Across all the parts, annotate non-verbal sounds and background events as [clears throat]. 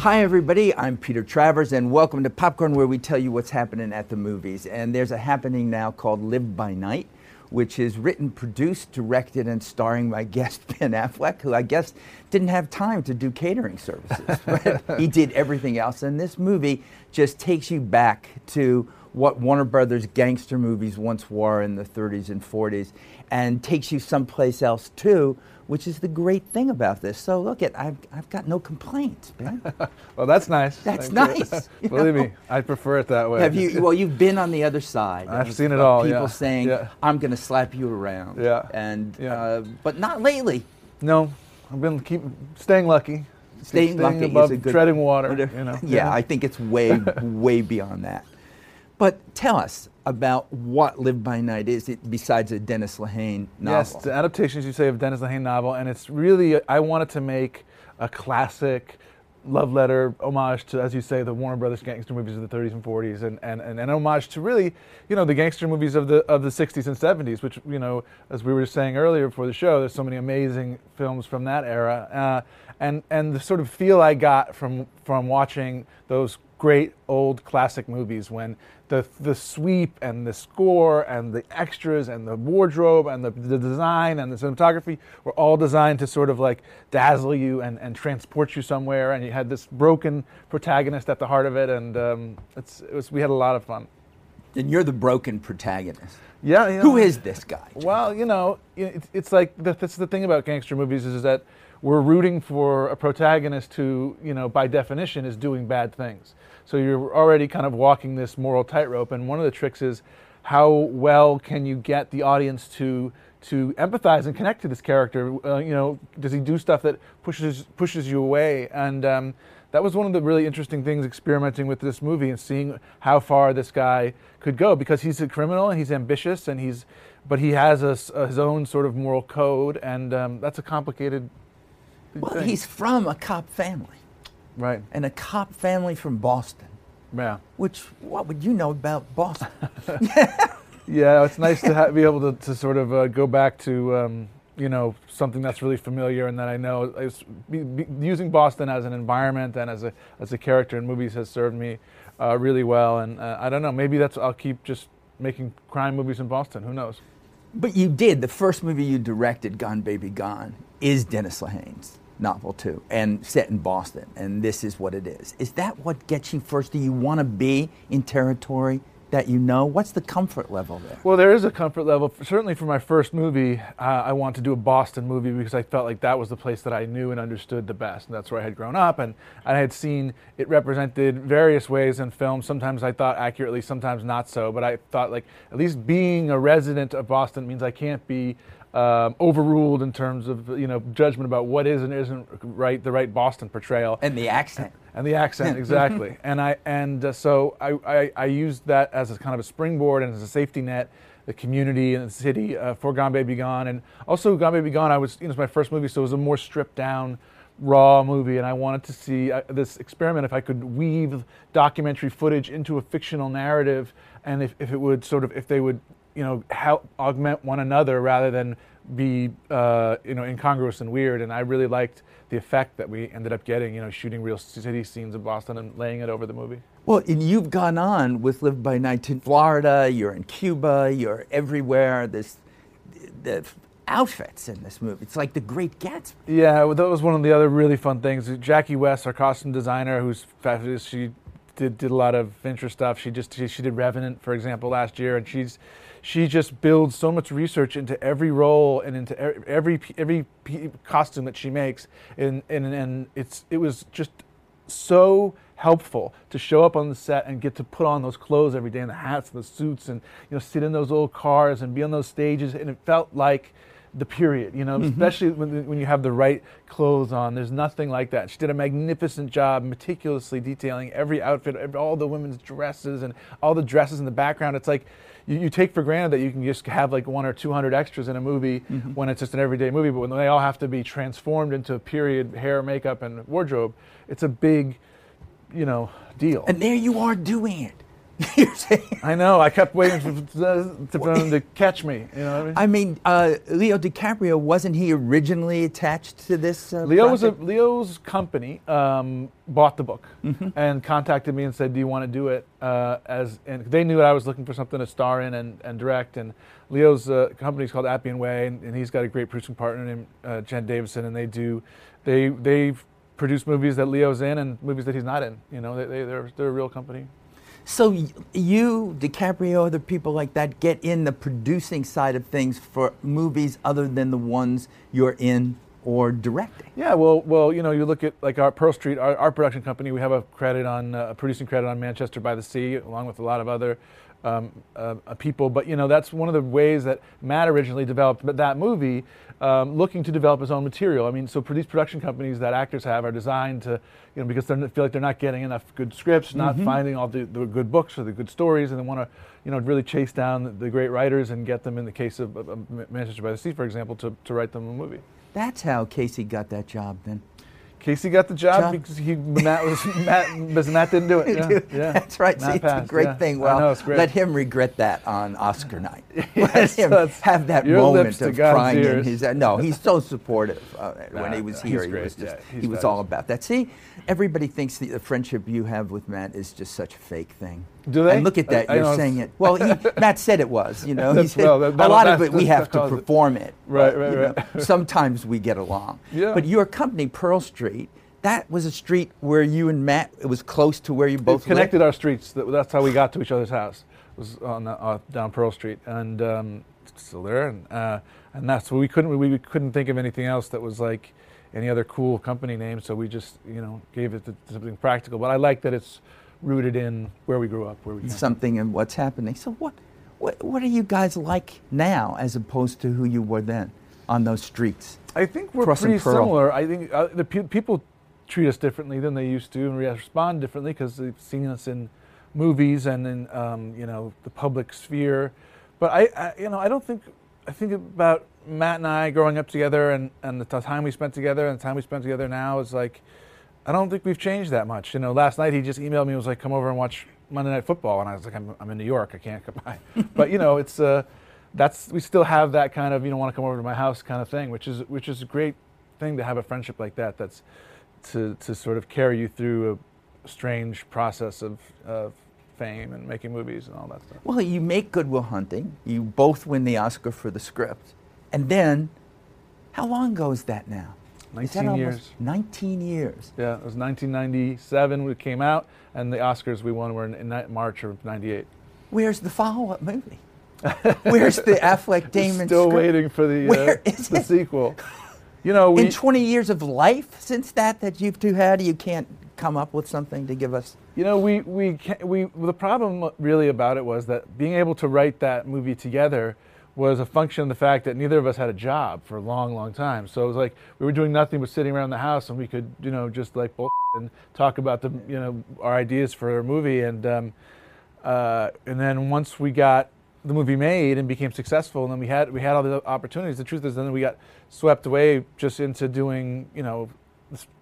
Hi, everybody. I'm Peter Travers, and welcome to Popcorn, where we tell you what's happening at the movies. And there's a happening now called Live by Night, which is written, produced, directed, and starring my guest [laughs] Ben Affleck, who I guess didn't have time to do catering services. [laughs] he did everything else, and this movie just takes you back to what Warner Brothers gangster movies once were in the 30s and 40s, and takes you someplace else too which is the great thing about this. So look at I've I've got no complaints, [laughs] man. well, that's nice. That's Thank nice. [laughs] Believe know? me, I prefer it that way. Have you? Well, you've been on the other side. I've seen it all. People yeah. saying, yeah. "I'm going to slap you around." Yeah. And yeah. Uh, but not lately. No, I've been keep staying lucky. Staying, staying lucky above is a good, treading water. You know. Yeah, [laughs] yeah, I think it's way way beyond that. But tell us about what Live by Night is, it, besides a Dennis Lehane novel. Yes, it's an adaptation, as you say, of Dennis Lehane novel, and it's really I wanted to make a classic love letter homage to, as you say, the Warner Brothers gangster movies of the 30s and 40s, and, and, and an homage to really, you know, the gangster movies of the of the 60s and 70s, which, you know, as we were saying earlier before the show, there's so many amazing films from that era, uh, and and the sort of feel I got from from watching those great old classic movies when the the sweep and the score and the extras and the wardrobe and the, the design and the cinematography were all designed to sort of like dazzle you and, and transport you somewhere. And you had this broken protagonist at the heart of it. And um, it's, it was we had a lot of fun. And you're the broken protagonist. Yeah, you know, who is this guy well you know it's, it's like that's the thing about gangster movies is that we're rooting for a protagonist who you know by definition is doing bad things so you're already kind of walking this moral tightrope. And one of the tricks is how well can you get the audience to to empathize and connect to this character? Uh, you know, does he do stuff that pushes pushes you away? And um, that was one of the really interesting things experimenting with this movie and seeing how far this guy could go because he's a criminal and he's ambitious and he's but he has a, a, his own sort of moral code and um, that's a complicated well thing. he's from a cop family Right. And a cop family from Boston. Yeah. Which, what would you know about Boston? [laughs] [laughs] yeah, it's nice to ha- be able to, to sort of uh, go back to, um, you know, something that's really familiar and that I know. Be, be, using Boston as an environment and as a, as a character in movies has served me uh, really well. And uh, I don't know, maybe that's, I'll keep just making crime movies in Boston. Who knows? But you did. The first movie you directed, Gone Baby Gone, is Dennis Lehane's novel too, and set in Boston, and this is what it is. Is that what gets you first? Do you want to be in territory that you know? What's the comfort level there? Well, there is a comfort level. Certainly for my first movie, uh, I wanted to do a Boston movie because I felt like that was the place that I knew and understood the best. And that's where I had grown up. And I had seen it represented various ways in film. Sometimes I thought accurately, sometimes not so. But I thought, like, at least being a resident of Boston means I can't be um, overruled in terms of you know judgment about what is and isn't right, the right Boston portrayal, and the accent, and the accent [laughs] exactly. and I and uh, so I, I, I used that as a kind of a springboard and as a safety net, the community and the city uh, for Gone Baby Gone, and also Gone Baby Gone. I was you know it's my first movie, so it was a more stripped down. Raw movie, and I wanted to see uh, this experiment if I could weave documentary footage into a fictional narrative, and if, if it would sort of if they would you know help augment one another rather than be uh, you know incongruous and weird. And I really liked the effect that we ended up getting. You know, shooting real city scenes of Boston and laying it over the movie. Well, and you've gone on with Live by Night to Florida. You're in Cuba. You're everywhere. This the outfits in this movie. It's like the Great Gatsby. Yeah, that was one of the other really fun things. Jackie West, our costume designer, who's fabulous. She did, did a lot of Fincher stuff. She just she, she did Revenant, for example, last year, and she's she just builds so much research into every role and into every every, every costume that she makes, and and and it's it was just so helpful to show up on the set and get to put on those clothes every day and the hats and the suits and you know sit in those old cars and be on those stages. And it felt like the period, you know, mm-hmm. especially when, when you have the right clothes on. There's nothing like that. She did a magnificent job meticulously detailing every outfit, all the women's dresses and all the dresses in the background. It's like you, you, take for granted that you can just have like one or two hundred extras in a movie mm-hmm. when it's just an everyday movie, but when they all have to be transformed into period hair, makeup, and wardrobe, it's a big, you know, deal. And there you are doing it. [laughs] I know. I kept waiting for, for them to catch me. You know what I mean? I mean, uh, Leo DiCaprio wasn't he originally attached to this? Uh, Leo was a. Leo's company um, bought the book Mm-hmm. and contacted me and said, "Do you want to do it?" Uh, as and they knew I was looking for something to star in and, and direct. And Leo's uh, company is called Appian Way, and, and he's got a great producing partner named uh, Jen Davisson, and they do they they produce movies that Leo's in and movies that he's not in. You know, they, they they're they're a real company. So you, DiCaprio, other people like that, get in the producing side of things for movies other than the ones you're in or directing. Yeah, well, well, you know, you look at like our Pearl Street, our, our production company. We have a credit on uh, a producing credit on Manchester by the Sea, along with a lot of other um, uh, uh, people. But you know, that's one of the ways that Matt originally developed that movie, um, looking to develop his own material. I mean, so for these production companies that actors have are designed to, you know, because they feel like they're not getting enough good scripts, not finding all the, the good books or the good stories, and they want to, you know, really chase down the, the great writers and get them. In the case of, of Manchester by the Sea, for example, to, to write them a movie. That's how Casey got that job then. Casey got the job, because he Matt was [laughs] Matt because Matt didn't do it. Yeah, yeah. That's right. See, it's a great yeah. thing. Well, know, great. let him regret that on Oscar night. [laughs] let him have that moment of crying in his. Uh, no, he's so supportive uh, [laughs] when he was here. He was just he was all about that. See, everybody thinks the, the friendship you have with Matt is just such a fake thing. Do they? And look at that. I- you're saying it. Well, he, [laughs] Matt said it was. You know, he said well, that- a lot of it we have to causes it. perform it. Right, right, know, right. sometimes we get along. Yeah. But your company, Pearl Street. That was a street where you and Matt. It was close to where you both It connected lived. our streets. That's how we got to each other's house. It Was on the, uh, down Pearl Street, and um, still there. And uh, and that's we couldn't we, we couldn't think of anything else that was like any other cool company name. So we just you know gave it to something practical. But I like that it's rooted in where we grew up, where we something and what's happening. So what, what, what are you guys like now as opposed to who you were then on those streets? I think we're Cross pretty similar. I think uh, the pe- people treat us differently than they used to, and we respond differently because they've seen us in movies and in um, you know the public sphere. But I, I, you know, I don't think I think about Matt and I growing up together, and and the time we spent together, and the time we spent together now is like, I don't think we've changed that much. You know, last night he just emailed me and was like, "Come over and watch Monday Night Football," and I was like, "I'm, I'm in New York, I can't come by." [laughs] but you know, it's uh, that's we still have that kind of you know want to come over to my house kind of thing, which is which is a great thing to have a friendship like that. That's to to sort of carry you through a strange process of of fame and making movies and all that stuff. Well, you make Good Will Hunting. You both win the Oscar for the script. And then, how long ago is that now? Is that 19 years. 19 years. Yeah, it was 1997 we came out, and the Oscars we won were in, in March of '98. Where's the follow-up movie? Where's the [laughs] Affleck Damon Still script? waiting for the Where uh, is the it? sequel. You know, we In 20 years of life since that that you've two had, you can't come up with something to give us. You know, we we we the problem really about it was that being able to write that movie together was a function of the fact that neither of us had a job for a long, long time. So it was like we were doing nothing but sitting around the house, and we could, you know, just like [laughs] and talk about the, you know, our ideas for a movie. And um, uh, and then once we got the movie made and became successful, and then we had we had all the opportunities. The truth is, then we got swept away just into doing, you know,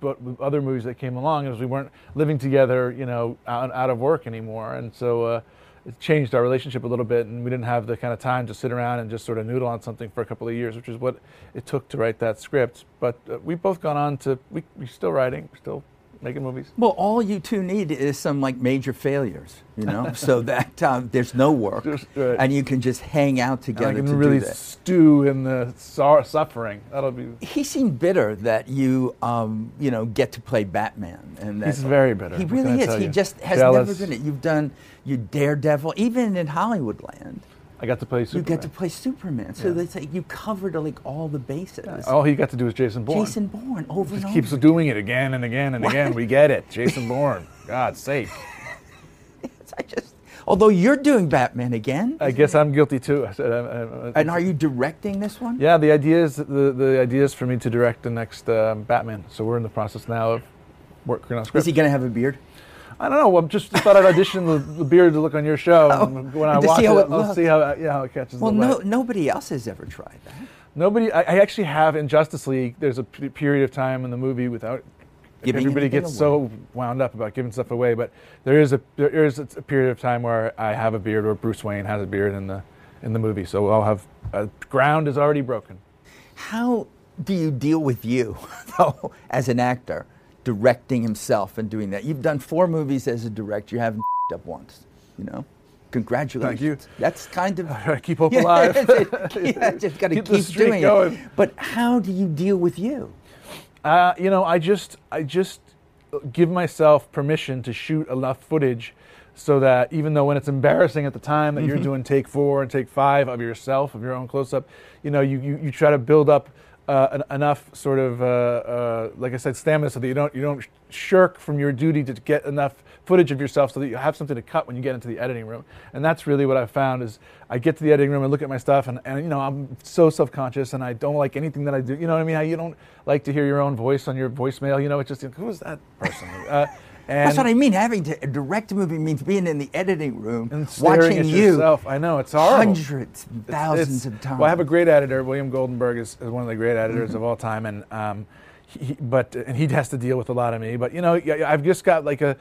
but with other movies that came along as we weren't living together, you know, out, out of work anymore, and so uh, it changed our relationship a little bit, and we didn't have the kind of time to sit around and just sort of noodle on something for a couple of years, which is what it took to write that script. But uh, we've both gone on to we we're still writing, we're still making movies. Well, all you two need is some like major failures, you know, [laughs] so that um, there's no work, Just, right. and you can just hang out And together I can to really stew in the sor- suffering. That'll be. He seemed bitter that you, um, you know, get to play Batman, and that He's very bitter. He really is. He you? just has Jealous. never been it. You've done you Daredevil, even in Hollywoodland. I got to play Superman. You get to play Superman, so Yeah. they say you covered like all the bases. All he got to do is Jason Bourne. Jason Bourne over and over. keeps doing it again and again and again. We get it. Jason Bourne. God's sake. [laughs] I just, although you're doing Batman again, I guess I'm guilty too. I said, I- I- and are you directing this one? yeah, the idea is the, the idea is for me to direct the next um, Batman. So we're in the process now of working on Is he going to have a beard? I don't know. I just thought I'd audition the, the beard to look on your show. [laughs] Oh, and when I watch see it, it I'll see how yeah how it catches Well, no, nobody else has ever tried that. Nobody. I, I actually have in Justice League. There's a p- period of time in the movie without Giving everybody gets so wound up about giving stuff away, but there is a there is a period of time where I have a beard, or Bruce Wayne has a beard in the in the movie. So I'll have uh, ground is already broken. How do you deal with you, [laughs] though, as an actor, directing himself and doing that? You've done four movies as a director. You haven't [laughs] up once, you know? Congratulations. Thank you. That's kind of. [laughs] Keep hope alive. [laughs] yeah, just got to Keep keep, doing going. it. But how do you deal with you? Uh, you know, I just I just give myself permission to shoot enough footage so that even though when it's embarrassing at the time that Mm-hmm. you're doing take four and take five of yourself of your own close up, you know, you, you, you try to build up uh, enough sort of uh, uh, like I said stamina so that you don't you don't shirk from your duty to get enough footage of yourself so that you have something to cut when you get into the editing room. And that's really what I found is I get to the editing room and look at my stuff and, and you know I'm so self-conscious and I don't like anything that I do. You know what I mean? You don't like to hear your own voice on your voicemail. You know, it's just who is that person? [laughs] And That's what I mean. Having to direct a movie means being in the editing room, and watching at you yourself. I know it's horrible. hundreds, thousands It's- of times. Well, I have a great editor. William Goldenberg is, is one of the great editors of all time, and um, he, but and he has to deal with a lot of me. But you know, I've just got like a,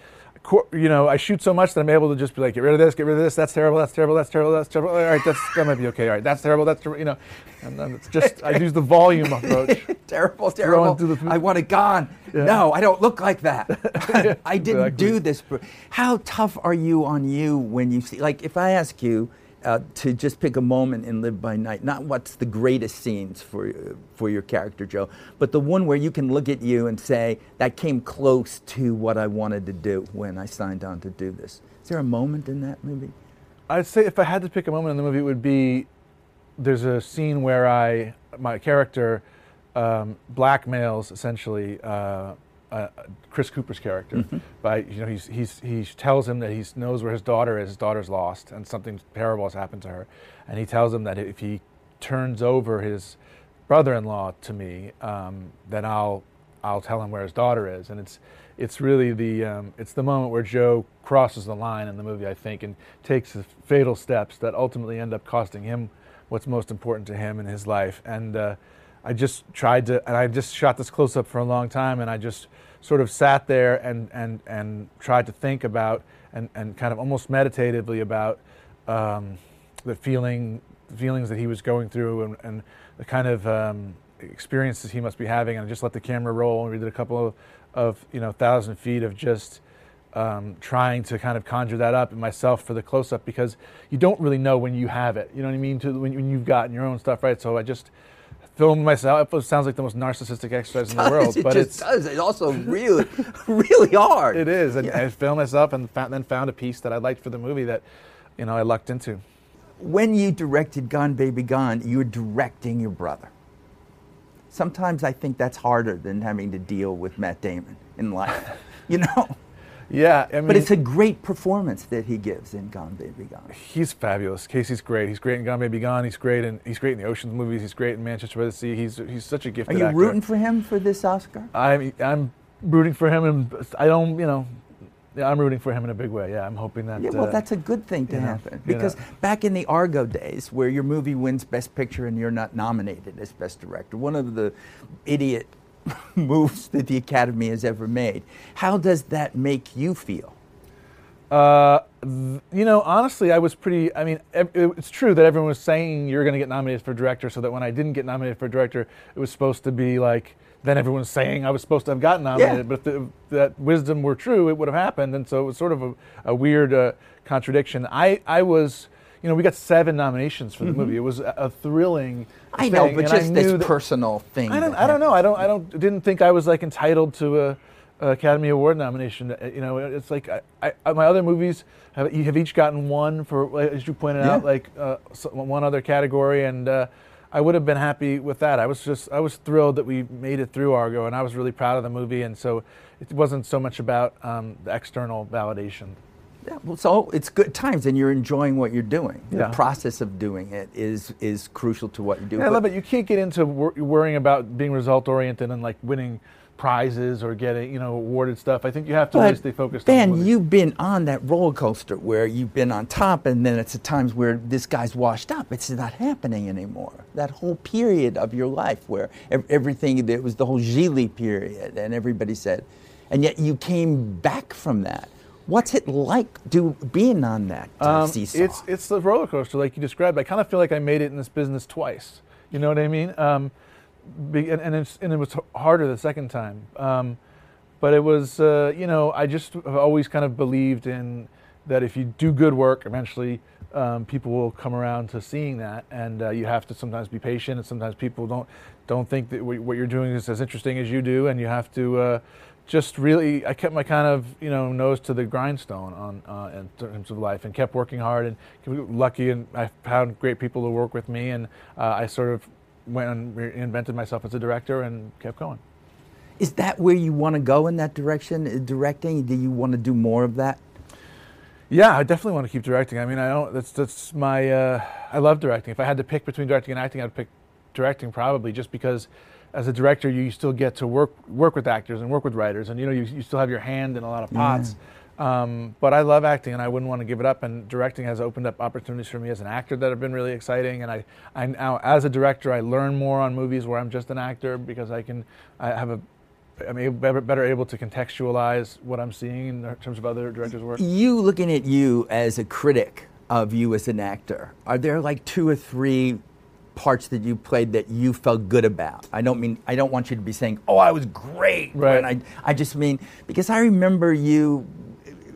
you know, I shoot so much that I'm able to just be like, get rid of this, get rid of this. That's terrible. That's terrible. That's terrible. That's terrible. All right, that's that might be okay. All right, that's terrible. That's terrible. You know, and then it's just I use the volume approach. [laughs] terrible, terrible. I want it gone. Yeah. No, I don't look like that. [laughs] I didn't exactly. do this. How tough are you on you when you see? Like, if I ask you uh, to just pick a moment in Live by Night, not what's the greatest scenes for for your character, Joe, but the one where you can look at you and say that came close to what I wanted to do when I signed on to do this. Is there a moment in that movie? I'd say if I had to pick a moment in the movie, it would be there's a scene where I my character um, blackmails essentially uh, uh, Chris Cooper's character by you know he's, he's he tells him that he knows where his daughter is. His daughter's lost and something terrible has happened to her, and he tells him that if he turns over his brother-in-law to me, um, then I'll I'll tell him where his daughter is, and it's it's really the um, it's the moment where Joe crosses the line in the movie, I think, and takes the fatal steps that ultimately end up costing him what's most important to him in his life. And uh, I just tried to, and I just shot this close up for a long time, and I just sort of sat there and and and tried to think about and and kind of almost meditatively about um, the feeling feelings that he was going through and, and the kind of um, experiences he must be having. And I just let the camera roll and we did a couple of, of you know thousand feet of just um, trying to kind of conjure that up in myself for the close up because you don't really know when you have it. You know what I mean? To when, when you've gotten your own stuff right? So I just filmed myself it sounds like the most narcissistic exercise in the world it but just it's does. It's also really, really hard. it is and Yeah. I filmed myself and found, then found a piece that I liked for the movie that you know I lucked into when you directed Gone Baby Gone, you were directing your brother. Sometimes I think that's harder than having to deal with Matt Damon in life, [laughs] you know. Yeah I mean But it's a great performance that he gives in Gone Baby Gone. He's fabulous. Casey's great. He's great in Gone Baby Gone. He's great in he's great in the Ocean's movies. He's great in Manchester by the Sea. He's he's such a gift. Are you actor. rooting for him for this Oscar? I'm I'm rooting for him, and I don't you know, I'm rooting for him in a big way. Yeah, I'm hoping that. Yeah, well, uh, that's a good thing to you know, happen you know. because back in the Argo days, where your movie wins Best Picture and you're not nominated as Best Director, one of the idiot [laughs] moves that the Academy has ever made. How does that make you feel? Uh, th- you know, honestly, I was pretty. I mean, it's true that everyone was saying you're going to get nominated for director, so that when I didn't get nominated for director, it was supposed to be like. Then everyone's saying I was supposed to have gotten nominated, but if, the, if that wisdom were true, it would have happened, and so it was sort of a, a weird uh, contradiction. I, I was, you know, we got seven nominations for the movie. It was a, a thrilling. Mm-hmm. I know, thing, but and just this that- personal thing. I don't. I don't know. I don't. I don't. Didn't think I was like entitled to a, a Academy Award nomination. Uh, You know, it's like I, I, my other movies have, have each gotten one for, as you pointed out, like uh, one other category, and uh, I would have been happy with that. I was just, I was thrilled that we made it through Argo, and I was really proud of the movie, and so it wasn't so much about um, the external validation. Yeah, well, so it's good times, and you're enjoying what you're doing. The process of doing it is is crucial to what you do. Yeah, I love it. You can't get into wor- worrying about being result oriented and like winning prizes or getting you know awarded stuff. I think you have to But really stay focused. Ben, on you've been on that roller coaster where you've been on top, and then it's the times where this guy's washed up. It's not happening anymore. That whole period of your life where everything, it was the whole Gigli period, and everybody said, and yet you came back from that. What's it like do being on that uh, Um, seesaw? It's it's the roller coaster, like you described. I kind of feel like I made it in this business twice. You know what I mean? Um, be, and, and, it's, and it was harder the second time. Um, but it was, uh, you know, I just have always kind of believed in that if you do good work, eventually um, people will come around to seeing that, and uh, you have to sometimes be patient, and sometimes people don't don't think that what you're doing is as interesting as you do, and you have to. Uh, just really, I kept my kind of you know nose to the grindstone on uh, in terms of life, and kept working hard, and lucky, and I found great people to work with me, and uh, I sort of went and reinvented myself as a director and kept going. Is that where you want to go in that direction, uh, directing? Do you want to do more of that? Yeah, I definitely want to keep directing. I mean, I don't. That's that's my. Uh, I love directing. If I had to pick between directing and acting, I'd pick directing probably, just because as a director, you still get to work work with actors and work with writers, and you know you, you still have your hand in a lot of pots. Yeah. Um, but I love acting, and I wouldn't want to give it up. And directing has opened up opportunities for me as an actor that have been really exciting. And I, I now as a director, I learn more on movies where I'm just an actor because I can, I have a I'm able, better able to contextualize what I'm seeing in terms of other directors' work. You looking at you as a critic of you as an actor, are there like two or three parts that you played that you felt good about? I don't mean I don't want you to be saying, "Oh, I was great." Right. I I just mean because I remember you.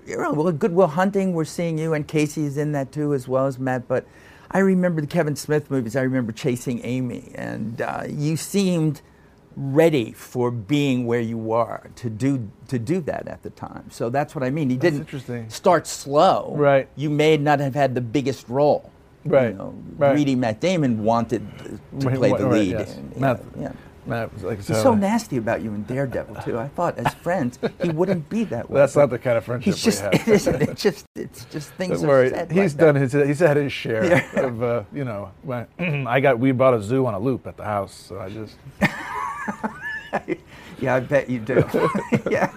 Well, Good Will Hunting, we're seeing you, and Casey's in that too, as well as Matt. But I remember the Kevin Smith movies. I remember Chasing Amy, and uh, you seemed ready for being where you were to do to do that at the time. So that's what I mean. He That's didn't start slow. Right. You may not have had the biggest role. Right. You know, Right. Greedy Matt Damon wanted to Right, play the right, lead. yes. and, Matt- yeah. Matt was like, He's so nasty about you in Daredevil too. I thought as friends he wouldn't be that way. That's not the kind of friendship He's just we have. [laughs] it isn't. It's just it's just things Don't worry. said He's like done that. his. He's had his share Yeah. [laughs] of, uh, you know. When [clears throat] I got. We bought a zoo on a loop at the house, so I just. [laughs] yeah, I bet you do. yeah.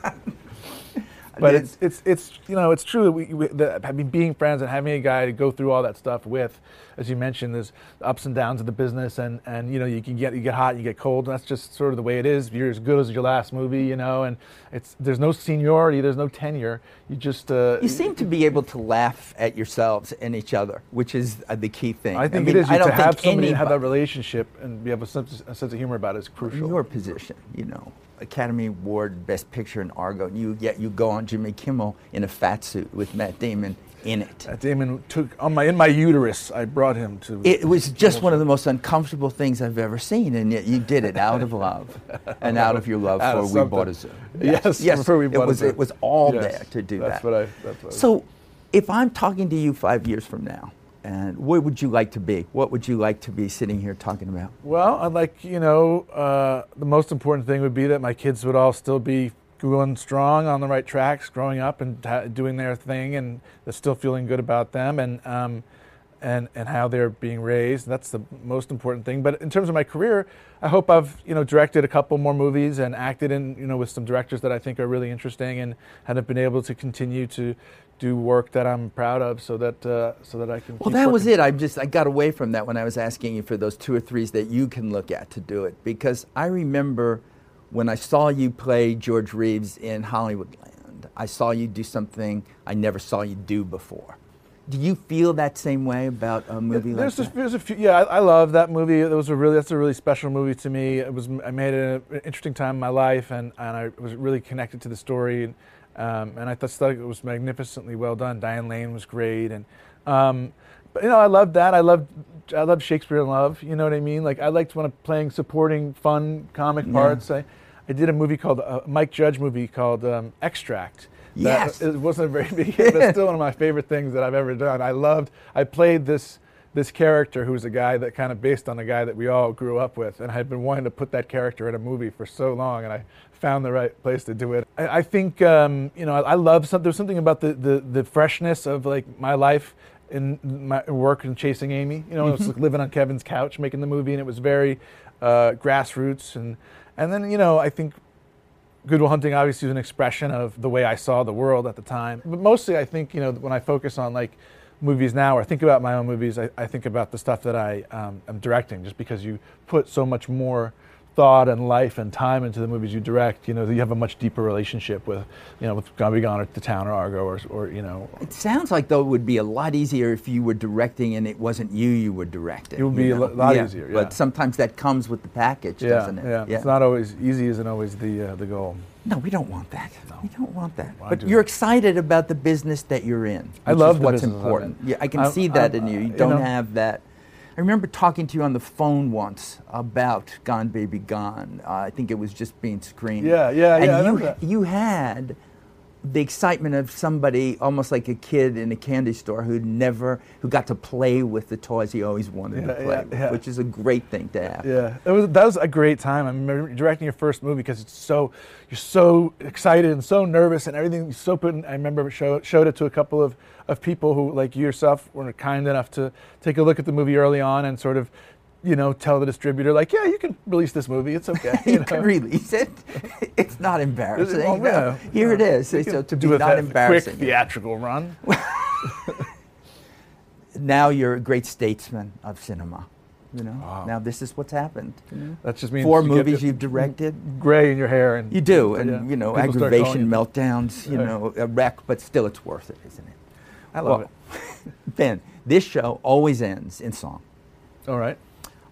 But it's it's it's you know it's true that we, we I mean being friends and having a guy to go through all that stuff with, as you mentioned, there's ups and downs of the business and and you know you can get you get hot you get cold and that's just sort of the way it is. You're as good as your last movie, you know, and it's there's no seniority, there's no tenure. You just uh, You seem to be able to laugh at yourselves and each other, which is uh, the key thing. I think mean, it is I don't to have somebody have anybody- that relationship and be able to sense, a sense of humor about it is crucial. your position, you know, Academy Award Best Picture in Argo, and you yet you go on Jimmy Kimmel in a fat suit with Matt Damon in it. Matt Damon took on my in my uterus. I brought him to. It was just one of the most uncomfortable things I've ever seen, and yet you did it out of love [laughs] and out of your love Out for We. Bought a Zoo. [laughs] Yes, yes, for We it Bought a Zoo. it was all Yes, there to do that's that. What I, that's what I. So, if I'm talking to you five years from now, and where would you like to be? What would you like to be sitting here talking about? Well, I'd like, you know, uh, the most important thing would be that my kids would all still be going strong on the right tracks, growing up and ta- doing their thing, and still feeling good about them and, um, and, and how they're being raised. That's the most important thing. But in terms of my career, I hope I've, you know, directed a couple more movies and acted in, you know, with some directors that I think are really interesting and have been able to continue to do work that I'm proud of so that, uh, so that I can Well, that was it. I just I got away from that when I was asking you for those two or threes that you can look at to do it because I remember when I saw you play George Reeves in Hollywoodland. I saw you do something I never saw you do before. Do you feel that same way about a movie There's like a, that? there's a few. Yeah, I, I love that movie. It was a really that's a really special movie to me. It was I made it an interesting time in my life, and, and I was really connected to the story, and, um, and I thought it was magnificently well done. Diane Lane was great, and um, but you know I loved that. I loved I loved Shakespeare in Love. You know what I mean? Like I liked when I'm playing supporting fun comic Yeah. parts. I, I did a movie called a Mike Judge movie called um, Extract. That- Yes. [laughs] it wasn't a very big hit, but it's [laughs] still one of my favorite things that I've ever done. I loved. I played this this character who's a guy that kind of based on a guy that we all grew up with, and I had been wanting to put that character in a movie for so long, and I found the right place to do it. I, I think um, you know I, I love some, there's something about the, the the freshness of like my life in my work and chasing Amy. You know, it was like living on Kevin's couch making the movie, and it was very uh, grassroots and and then you know I think Good Will Hunting obviously was an expression of the way I saw the world at the time. But mostly, I think you know when I focus on like movies now or think about my own movies, I, I think about the stuff that I um, am directing, just because you put so much more thought and life and time into the movies you direct, you know, you have a much deeper relationship with, you know, with Gone Be Gone or The Town or Argo or, or, you know. It sounds like though it would be a lot easier if you were directing and it wasn't you you were directing. It would be know? a lot yeah. easier, yeah. But sometimes that comes with the package, yeah, doesn't it? Yeah. it's not always easy. Isn't always the uh, the goal. No, we don't want that. No. We don't want that. Well, but you're that. excited about the business that you're in. I love is what's important. Yeah, I can I'm- see that I'm, in you. You don't know- have that. I remember talking to you on the phone once about Gone Baby Gone. Uh, I think it was just being screened. Yeah, yeah, and yeah, I You, you had the excitement of somebody almost like a kid in a candy store who never who got to play with the toys he always wanted to play yeah, with, yeah. which is a great thing to have. Yeah, it was, that was a great time. I remember directing your first movie because it's so you're so excited and so nervous and everything. So put. In, I remember show, showed it to a couple of, of people who, like you yourself, were kind enough to take a look at the movie early on and sort of, you know, tell the distributor like, yeah, you can release this movie. It's okay. [laughs] you know? can release it. [laughs] It's not embarrassing. Well, No, Here it yeah. is. You So to do be a not quick embarrassing. theatrical run. [laughs] now you're a great statesman of cinema. You know. Wow. Now this is what's happened. you know? That just means Four you movies you've directed. gray in your hair and You do, and yeah, you know people aggravation, meltdowns. You know, a wreck, but still, it's worth it, isn't it? I love Well, Ben, this show always ends in song. All right.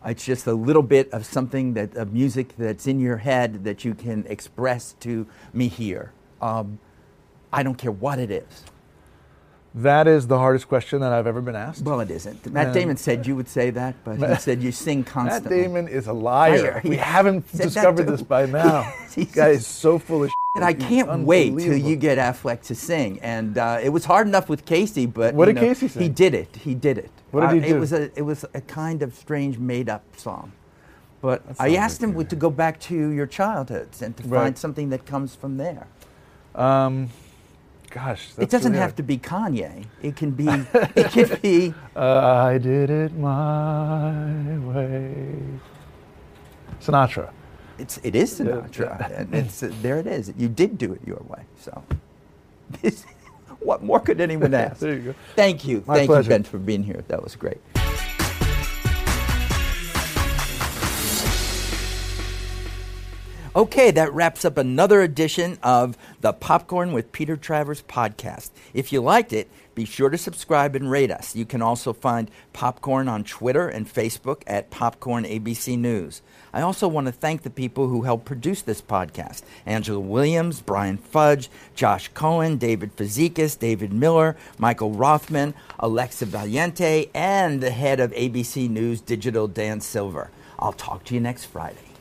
It's just a little bit of something that of music that's in your head that you can express to me here. Um, I don't care what it is. That is the hardest question that I've ever been asked. Well, it isn't. Matt Um, Damon said you would say that, but he said you sing constantly. Matt. Damon is a liar. Liar. We haven't discovered this by [laughs] now. Guy is so full of shit. And I can't wait till you get Affleck to sing. And uh, it was hard enough with Casey, but What did know, Casey sing? He did it. He did it. What did he Uh, do? It was a it was a kind of strange made up song. But I asked him to go back to your childhoods and to Right. find something that comes from there. Um, gosh, it doesn't really have hard. to be Kanye. It can be. [laughs] it can be. Uh, I did it my way. Sinatra. It's it is Sinatra, [laughs] and it's uh, there. It is. You did do it your way. So, [laughs] what more could anyone [laughs] ask? There you go. Thank you, My thank pleasure. you, Ben, for being here. That was great. Okay, that wraps up another edition of the Popcorn with Peter Travers podcast. If you liked it, be sure to subscribe and rate us. You can also find Popcorn on Twitter and Facebook at Popcorn ABC News. I also want to thank the people who helped produce this podcast Angela Williams, Brian Fudge, Josh Cohen, David Fazikis, David Miller, Michael Rothman, Alexa Valiente, and the head of ABC News Digital, Dan Silver. I'll talk to you next Friday.